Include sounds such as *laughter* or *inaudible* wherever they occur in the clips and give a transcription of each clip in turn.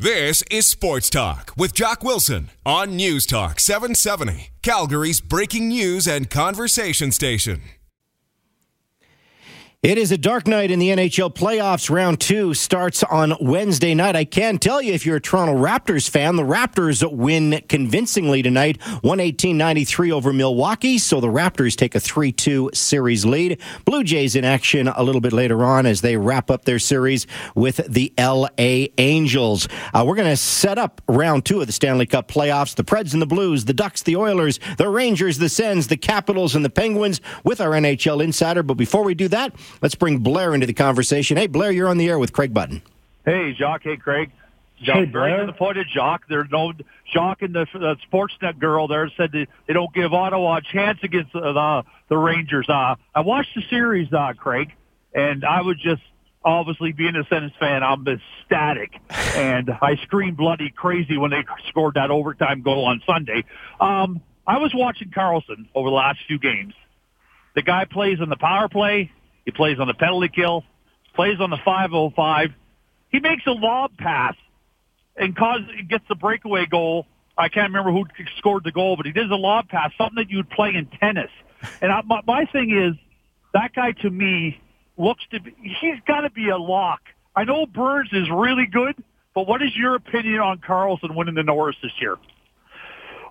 This is Sports Talk with Jock Wilson on News Talk 770, Calgary's breaking news and conversation station. It is a dark night in the NHL playoffs. Round two starts on Wednesday night. I can tell you, if you're a Toronto Raptors fan, the Raptors win convincingly tonight, 118-93 over Milwaukee. So the Raptors take a 3-2 series lead. Blue Jays in action a little bit later on as they wrap up their series with the LA Angels. Uh, we're going to set up round two of the Stanley Cup playoffs. The Preds and the Blues, the Ducks, the Oilers, the Rangers, the Sens, the Capitals, and the Penguins with our NHL insider. But before we do that, Let's bring Blair into the conversation. Hey, Blair, you're on the air with Craig Button. Hey, Jock. Hey, Craig. Jock, hey, very disappointed, Jock. There's no Jock and the, the Sportsnet girl there said they, they don't give Ottawa a chance against the the, the Rangers. Uh, I watched the series, uh, Craig, and I was just obviously being a Sens fan, I'm ecstatic, *laughs* and I screamed bloody crazy when they scored that overtime goal on Sunday. Um, I was watching Karlsson over the last few games. The guy plays in the power play. He plays on the penalty kill, plays on the 505. He makes a lob pass and cause, gets the breakaway goal. I can't remember who scored the goal, but he does a lob pass, something that you'd play in tennis. And I, my, my thing is, that guy to me looks to be, he's got to be a lock. I know Burns is really good, but what is your opinion on Karlsson winning the Norris this year?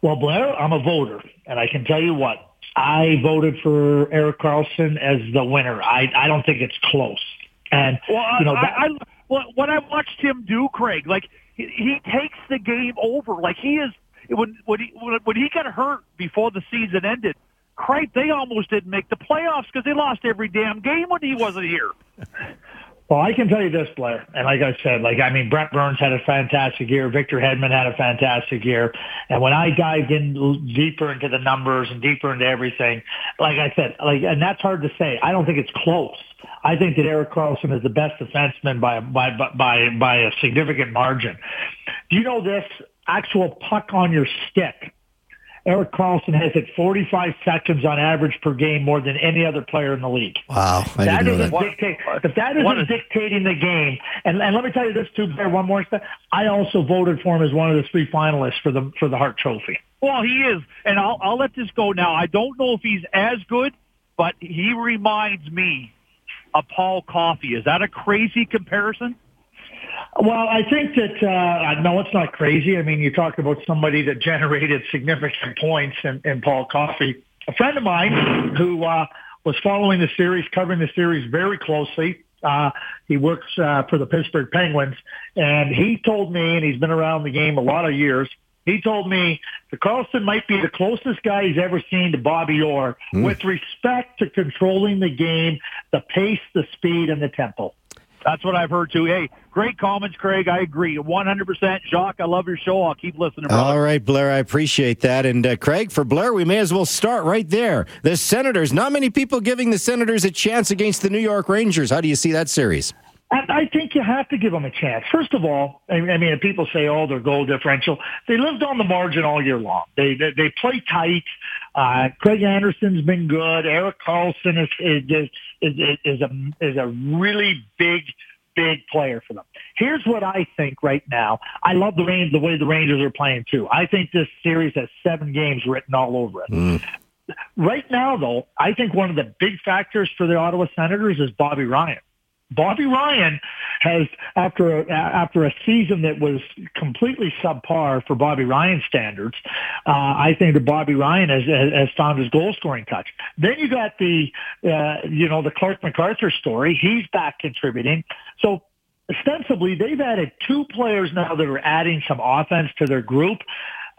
Well, Blair, I'm a voter, and I can tell you what, I voted for Erik Karlsson as the winner. I I don't think it's close. And well, you know, that, I, I, well, what I watched him do, Craig, like he, he takes the game over. Like he is when when he when he got hurt before the season ended. Craig, they almost didn't make the playoffs because they lost every damn game when he wasn't here. *laughs* Well, I can tell you this, Blair, and like I said, like I mean, Brent Burns had a fantastic year. Victor Hedman had a fantastic year, and when I dived in deeper into the numbers and deeper into everything, like I said, like, and that's hard to say. I don't think it's close. I think that Erik Karlsson is the best defenseman by by by by a significant margin. Do you know this? Actual puck on your stick Erik Karlsson has hit 45 seconds on average per game more than any other player in the league. Wow. I that isn't, that. Dictate, if that isn't is, dictating the game, and, and let me tell you this too, Bear, one more thing. I also voted for him as one of the three finalists for the for the Hart Trophy. Well, he is, and I'll I'll let this go now. I don't know if he's as good, but he reminds me of Paul Coffey. Is that a crazy comparison? Well, I think that uh, no, it's not crazy. I mean, you talk about somebody that generated significant points in, in Paul Coffey. A friend of mine who uh, was following the series, covering the series very closely. Uh, he works uh, for the Pittsburgh Penguins, and he told me, and he's been around the game a lot of years. He told me that Karlsson might be the closest guy he's ever seen to Bobby Orr mm. with respect to controlling the game, the pace, the speed, and the tempo. That's what I've heard too. Hey, great comments, Craig. I agree 100%. Jock, I love your show. I'll keep listening. Brother. All right, Blair, I appreciate that. And uh, Craig, for Blair, we may as well start right there. The Senators, not many people giving the Senators a chance against the New York Rangers. How do you see that series? I think you have to give them a chance. First of all, I mean, people say, "Oh, their goal differential." They lived on the margin all year long. They they, they play tight. Uh, Craig Anderson's been good. Erik Karlsson is is is, is a is a really big big player for them. Here's what I think right now. I love the range, the way the Rangers are playing too. I think this series has seven games written all over it. Mm. Right now, though, I think one of the big factors for the Ottawa Senators is Bobby Ryan. Bobby Ryan has, after a, after a season that was completely subpar for Bobby Ryan standards, uh, I think that Bobby Ryan has, has found his goal scoring touch. Then you got the, uh, you know, the Clarke MacArthur story. He's back contributing. So ostensibly, they've added two players now that are adding some offense to their group.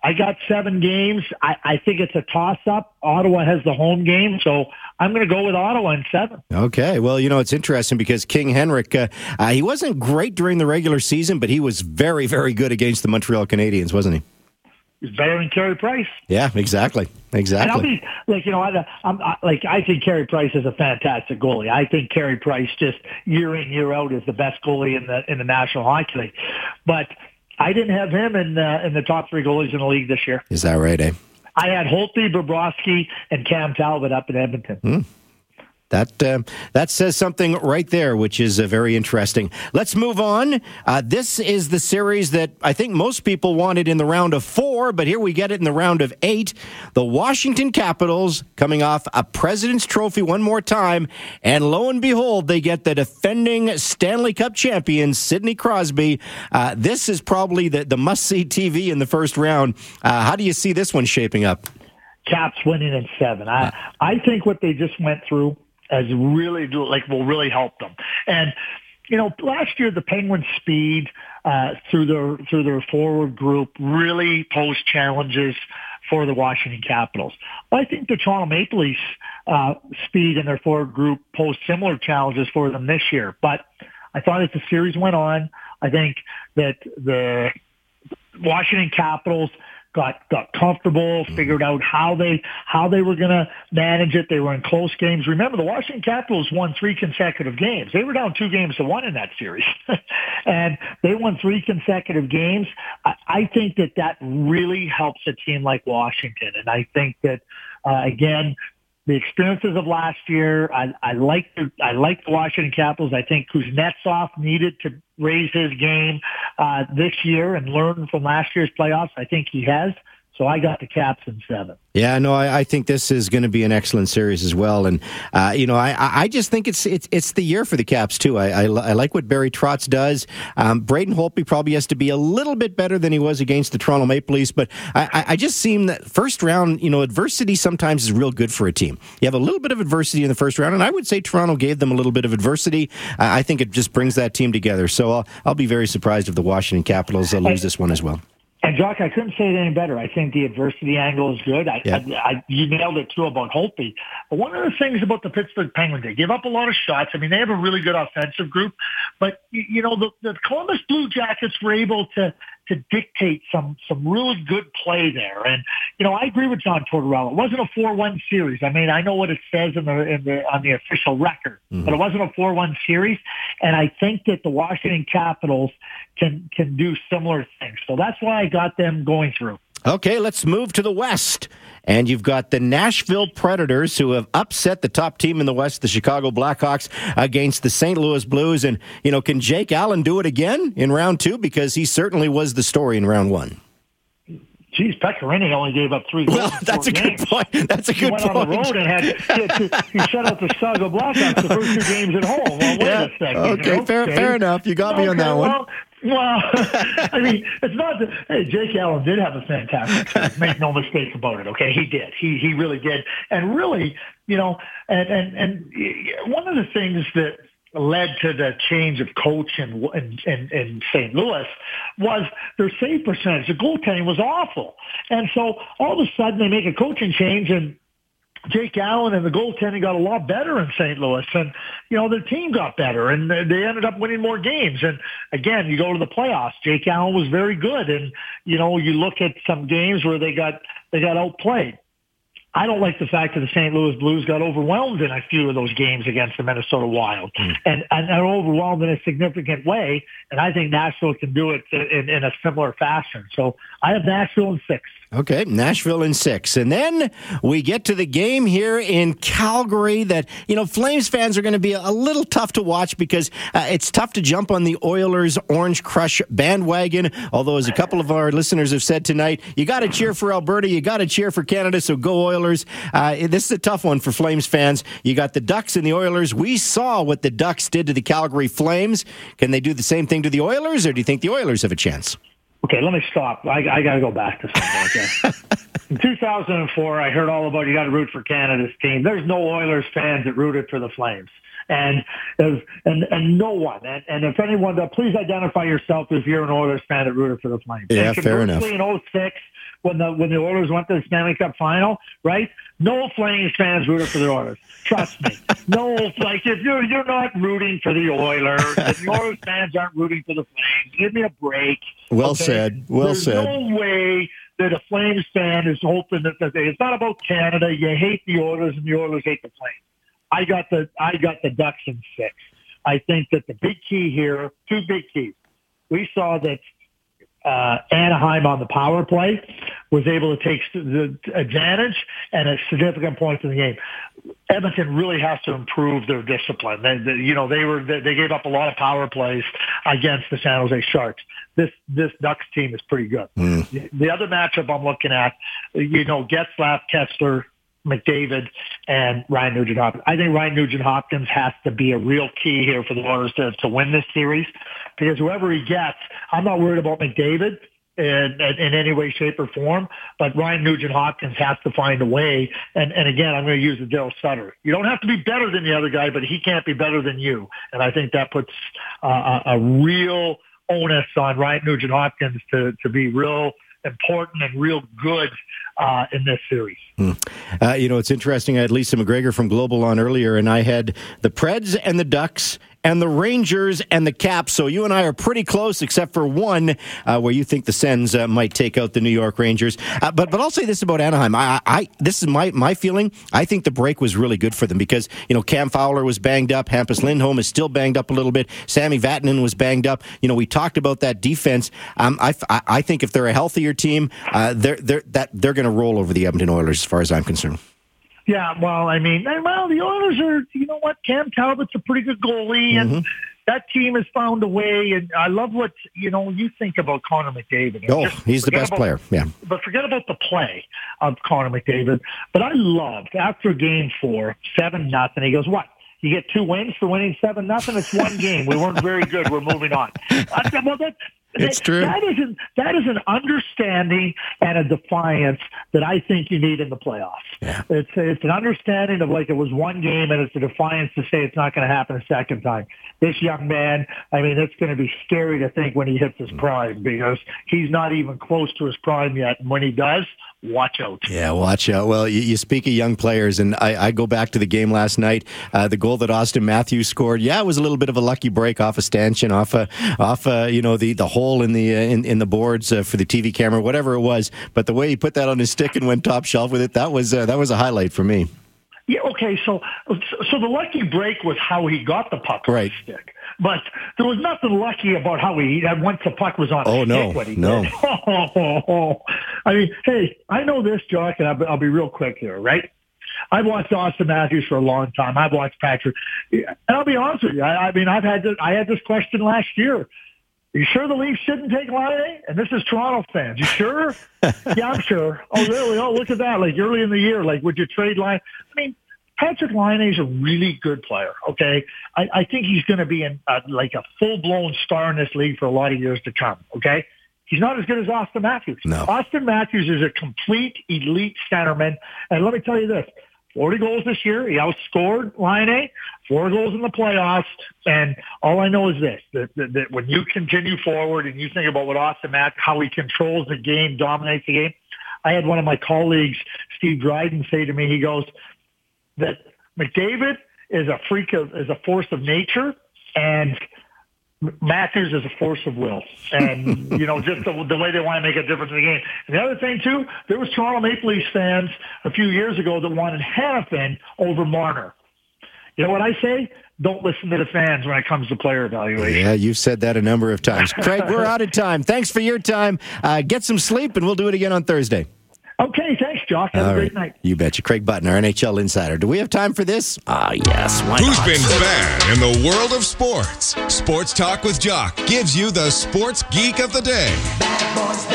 I got seven games. I, I think it's a toss up. Ottawa has the home game, so I'm going to go with Ottawa in seven. Okay. Well, you know, it's interesting because King Henrik, uh, uh, he wasn't great during the regular season, but he was very, very good against the Montreal Canadiens, wasn't he? He's better than Carey Price. Yeah, exactly, exactly. And I'll be like, you know, I, I'm I, like, I think Carey Price is a fantastic goalie. I think Carey Price just year in year out is the best goalie in the in the National Hockey League. But I didn't have him in uh, in the top three goalies in the league this year. Is that right, eh? I had Holtby, Bobrovsky, and Cam Talbot up in Edmonton. Hmm. That uh, that says something right there, which is uh, very interesting. Let's move on. Uh, this is the series that I think most people wanted in the round of four, but here we get it in the round of eight. The Washington Capitals coming off a President's Trophy one more time, and lo and behold, they get the defending Stanley Cup champion Sidney Crosby. Uh, this is probably the, the must see TV in the first round. Uh, how do you see this one shaping up? Caps winning in seven. I I think what they just went through as really like will really help them. And you know, last year the Penguins' speed uh, through their through their forward group really posed challenges for the Washington Capitals. I think the Toronto Maple Leafs' uh, speed in their forward group posed similar challenges for them this year. But I thought as the series went on, I think that the Washington Capitals got got comfortable, mm-hmm. figured out how they how they were going to manage it. They were in close games. Remember, the Washington Capitals won three consecutive games. They were down two games to one in that series, *laughs* and they won three consecutive games. I, I think that that really helps a team like Washington, and I think that uh, again the experiences of last year. I, I like the I like the Washington Capitals. I think Kuznetsov needed to raise his game uh, this year and learn from last year's playoffs. I think he has. So I got the Caps in seven. Yeah, no, I, I think this is going to be an excellent series as well, and uh, you know, I, I just think it's it's it's the year for the Caps too. I, I, I like what Barry Trotz does. Um, Braden Holtby probably has to be a little bit better than he was against the Toronto Maple Leafs, but I, I just seem that first round, you know, adversity sometimes is real good for a team. You have a little bit of adversity in the first round, and I would say Toronto gave them a little bit of adversity. I think it just brings that team together. So I'll, I'll be very surprised if the Washington Capitals uh, lose this one as well. And Jock, I couldn't say it any better. I think the adversity angle is good. I, yeah. I, I you nailed it too about Holtby. But one of the things about the Pittsburgh Penguins, they give up a lot of shots. I mean, they have a really good offensive group, but you know the, the Columbus Blue Jackets were able to to dictate some some really good play there. And you know, I agree with John Tortorella. It wasn't a four one series. I mean, I know what it says in the in the on the official record, mm-hmm. but it wasn't a four one series. And I think that the Washington Capitals can can do similar things. So that's why I got them going through. Okay, let's move to the West. And you've got the Nashville Predators who have upset the top team in the West, the Chicago Blackhawks, against the St. Louis Blues. And, you know, can Jake Allen do it again in round two? Because he certainly was the story in round one. Geez, Pekka Rinne only gave up three goals. Well, that's a games. good point. That's a he good went point. on the road and had, he, he shut out the Chicago Blackhawks the first two games at home. Well, wait yeah. a second. Okay, fair, fair enough. You got okay, me on that one. Well, *laughs* I mean, it's not that. Hey, Jake Allen did have a fantastic *laughs* season. Make no mistake about it. Okay, he did. He he really did. And really, you know, and and and one of the things that led to the change of coach in, in, in, in St. Louis was their save percentage. The goaltending was awful. And so all of a sudden they make a coaching change and Jake Allen and the goaltending got a lot better in St. Louis, and you know their team got better, and they ended up winning more games. And again, you go to the playoffs. Jake Allen was very good, and you know you look at some games where they got they got outplayed. I don't like the fact that the St. Louis Blues got overwhelmed in a few of those games against the Minnesota Wild, mm. and and are overwhelmed in a significant way. And I think Nashville can do it in, in a similar fashion. So I have Nashville in six. Okay, Nashville in six. And then we get to the game here in Calgary that, you know, Flames fans are going to be a little tough to watch because uh, it's tough to jump on the Oilers Orange Crush bandwagon. Although, as a couple of our listeners have said tonight, you got to cheer for Alberta, you got to cheer for Canada, so go Oilers. Uh, this is a tough one for Flames fans. You got the Ducks and the Oilers. We saw what the Ducks did to the Calgary Flames. Can they do the same thing to the Oilers, or do you think the Oilers have a chance? Okay, let me stop. I, I got to go back to something. Okay. *laughs* In 2004, I heard all about you got to root for Canada's team. There's no Oilers fans that rooted for the Flames, and and and no one. And, and if anyone, please identify yourself if you're an Oilers fan that rooted for the Flames. Yeah, fair enough. In 06, when the when the Oilers went to the Stanley Cup final, right? No Flames fans rooted for the Oilers. Trust me. No, like if you're you're not rooting for the Oilers, if the Oilers fans aren't rooting for the Flames, give me a break. Well okay? said. Well There's said. No way that a Flames fan is hoping that, that they, it's not about Canada. You hate the Oilers and the Oilers hate the Flames. I got the I got the Ducks in six. I think that the big key here, two big keys. We saw that uh, Anaheim on the power play was able to take the advantage and a significant points in the game. Edmonton really has to improve their discipline. They, they, you know, they were they gave up a lot of power plays against the San Jose Sharks. This this Ducks team is pretty good. Mm. The other matchup I'm looking at, you know, Getzlaf, Kesler, McDavid, and Ryan Nugent Hopkins. I think Ryan Nugent Hopkins has to be a real key here for the Oilers to, to win this series because whoever he gets, I'm not worried about McDavid in, in any way, shape, or form. But Ryan Nugent Hopkins has to find a way. And, and again, I'm going to use the Darryl Sutter. You don't have to be better than the other guy, but he can't be better than you. And I think that puts uh, a, a real onus on Ryan Nugent Hopkins to, to be real important and real good uh, in this series. Hmm. Uh, you know, it's interesting. I had Lisa McGregor from Global on earlier, and I had the Preds and the Ducks and the Rangers and the Caps. So you and I are pretty close, except for one uh, where you think the Sens uh, might take out the New York Rangers. Uh, but but I'll say this about Anaheim. I, I, this is my my feeling. I think the break was really good for them because you know Cam Fowler was banged up, Hampus Lindholm is still banged up a little bit, Sami Vatanen was banged up. You know we talked about that defense. Um, I, I think if they're a healthier team, uh, they're they're that they're going to roll over the Edmonton Oilers as far as I'm concerned. Yeah, well, I mean, well, the Oilers are, you know what, Cam Talbot's a pretty good goalie, and mm-hmm. that team has found a way. And I love what you know. You think about Connor McDavid. Oh, he's the best about, player. Yeah, but forget about the play of Connor McDavid. But I loved after Game Four, seven nothing. He goes, "What? You get two wins for winning seven nothing. It's one game. We weren't very good. We're moving on. I said, well, that, it's true. That is, an, that is an understanding and a defiance that I think you need in the playoffs. Yeah. It's it's an understanding of like it was one game and it's a defiance to say it's not going to happen a second time. This young man, I mean, it's going to be scary to think when he hits his prime because he's not even close to his prime yet. And when he does, watch out. Yeah, watch out. Well, you, you speak of young players, and I, I, go back to the game last night. Uh, the goal that Auston Matthews scored, yeah, it was a little bit of a lucky break off a stanchion, off a, off a, you know the the hole in the uh, in, in the boards uh, for the TV camera, whatever it was. But the way he put that on his stick and went top shelf with it, that was uh, that was a highlight for me. Yeah. Okay. So so the lucky break was how he got the puck right. on the stick. But there was nothing lucky about how he that once the puck was on. Oh no, no. *laughs* I mean, hey, I know this, Jock, and I'll, I'll be real quick here, right? I've watched Auston Matthews for a long time. I've watched Patrick, and I'll be honest with you. I, I mean, I've had this, I had this question last year. Are you sure the Leafs shouldn't take Laine? And this is Toronto fans. You sure? *laughs* yeah, I'm sure. Oh, really? Oh, look at that. Like early in the year, like would you trade Laine? I mean, Patrick Laine is a really good player. Okay, I, I think he's going to be in a, like a full blown star in this league for a lot of years to come. Okay, he's not as good as Auston Matthews. No. Auston Matthews is a complete elite centerman, and let me tell you this: 40 goals this year. He outscored Laine, four goals in the playoffs. And all I know is this, that, that, that when you continue forward and you think about what Auston Matthews, how he controls the game, dominates the game. I had one of my colleagues, Steve Dryden, say to me, he goes, that McDavid is a freak of, is a force of nature and Matthews is a force of will, and you know just the, the, way they want to make a difference in the game. And the other thing too, there was Toronto Maple Leafs fans a few years ago that wanted Hanifin over Marner. You know what I say? Don't listen to the fans when it comes to player evaluation. Yeah, you've said that a number of times. *laughs* Craig, we're out of time. Thanks for your time. Uh, get some sleep, and we'll do it again on Thursday. Okay, Josh. Have All a great right. night. You betcha. Craig Button, our NHL insider. Do we have time for this? Ah, yes. Why Who's not? been bad in the world of sports? Sports Talk with Jock gives you the sports geek of the day. Bad boys, bad boys.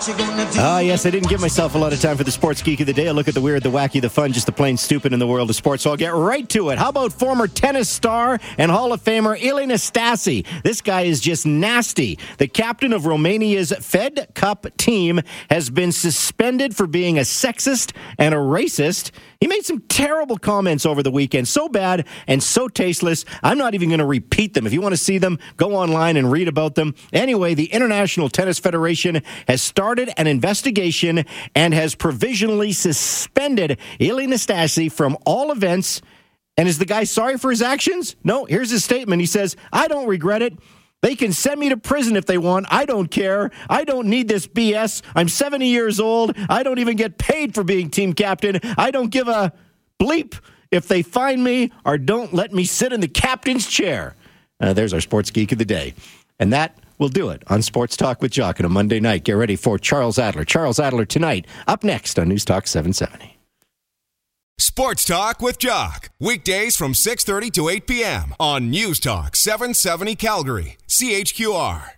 Ah, yes, I didn't give myself a lot of time for the sports geek of the day. I look at the weird, the wacky, the fun, just the plain stupid in the world of sports. So I'll get right to it. How about former tennis star and Hall of Famer Ilie Nastase? This guy is just nasty. The captain of Romania's Fed Cup team has been suspended for being a sexist and a racist. He made some terrible comments over the weekend, so bad and so tasteless. I'm not even going to repeat them. If you want to see them, go online and read about them. Anyway, the International Tennis Federation has started an investigation and has provisionally suspended Ilie Nastase from all events. And is the guy sorry for his actions? No, here's his statement. He says, I don't regret it. They can send me to prison if they want. I don't care. I don't need this BS. I'm 70 years old. I don't even get paid for being team captain. I don't give a bleep if they find me or don't let me sit in the captain's chair. Uh, there's our sports geek of the day. And that We'll do it on Sports Talk with Jock on a Monday night. Get ready for Charles Adler. Charles Adler tonight, up next on News Talk 770. Sports Talk with Jock. Weekdays from 6:30 to 8 p.m. on News Talk 770 Calgary. CHQR.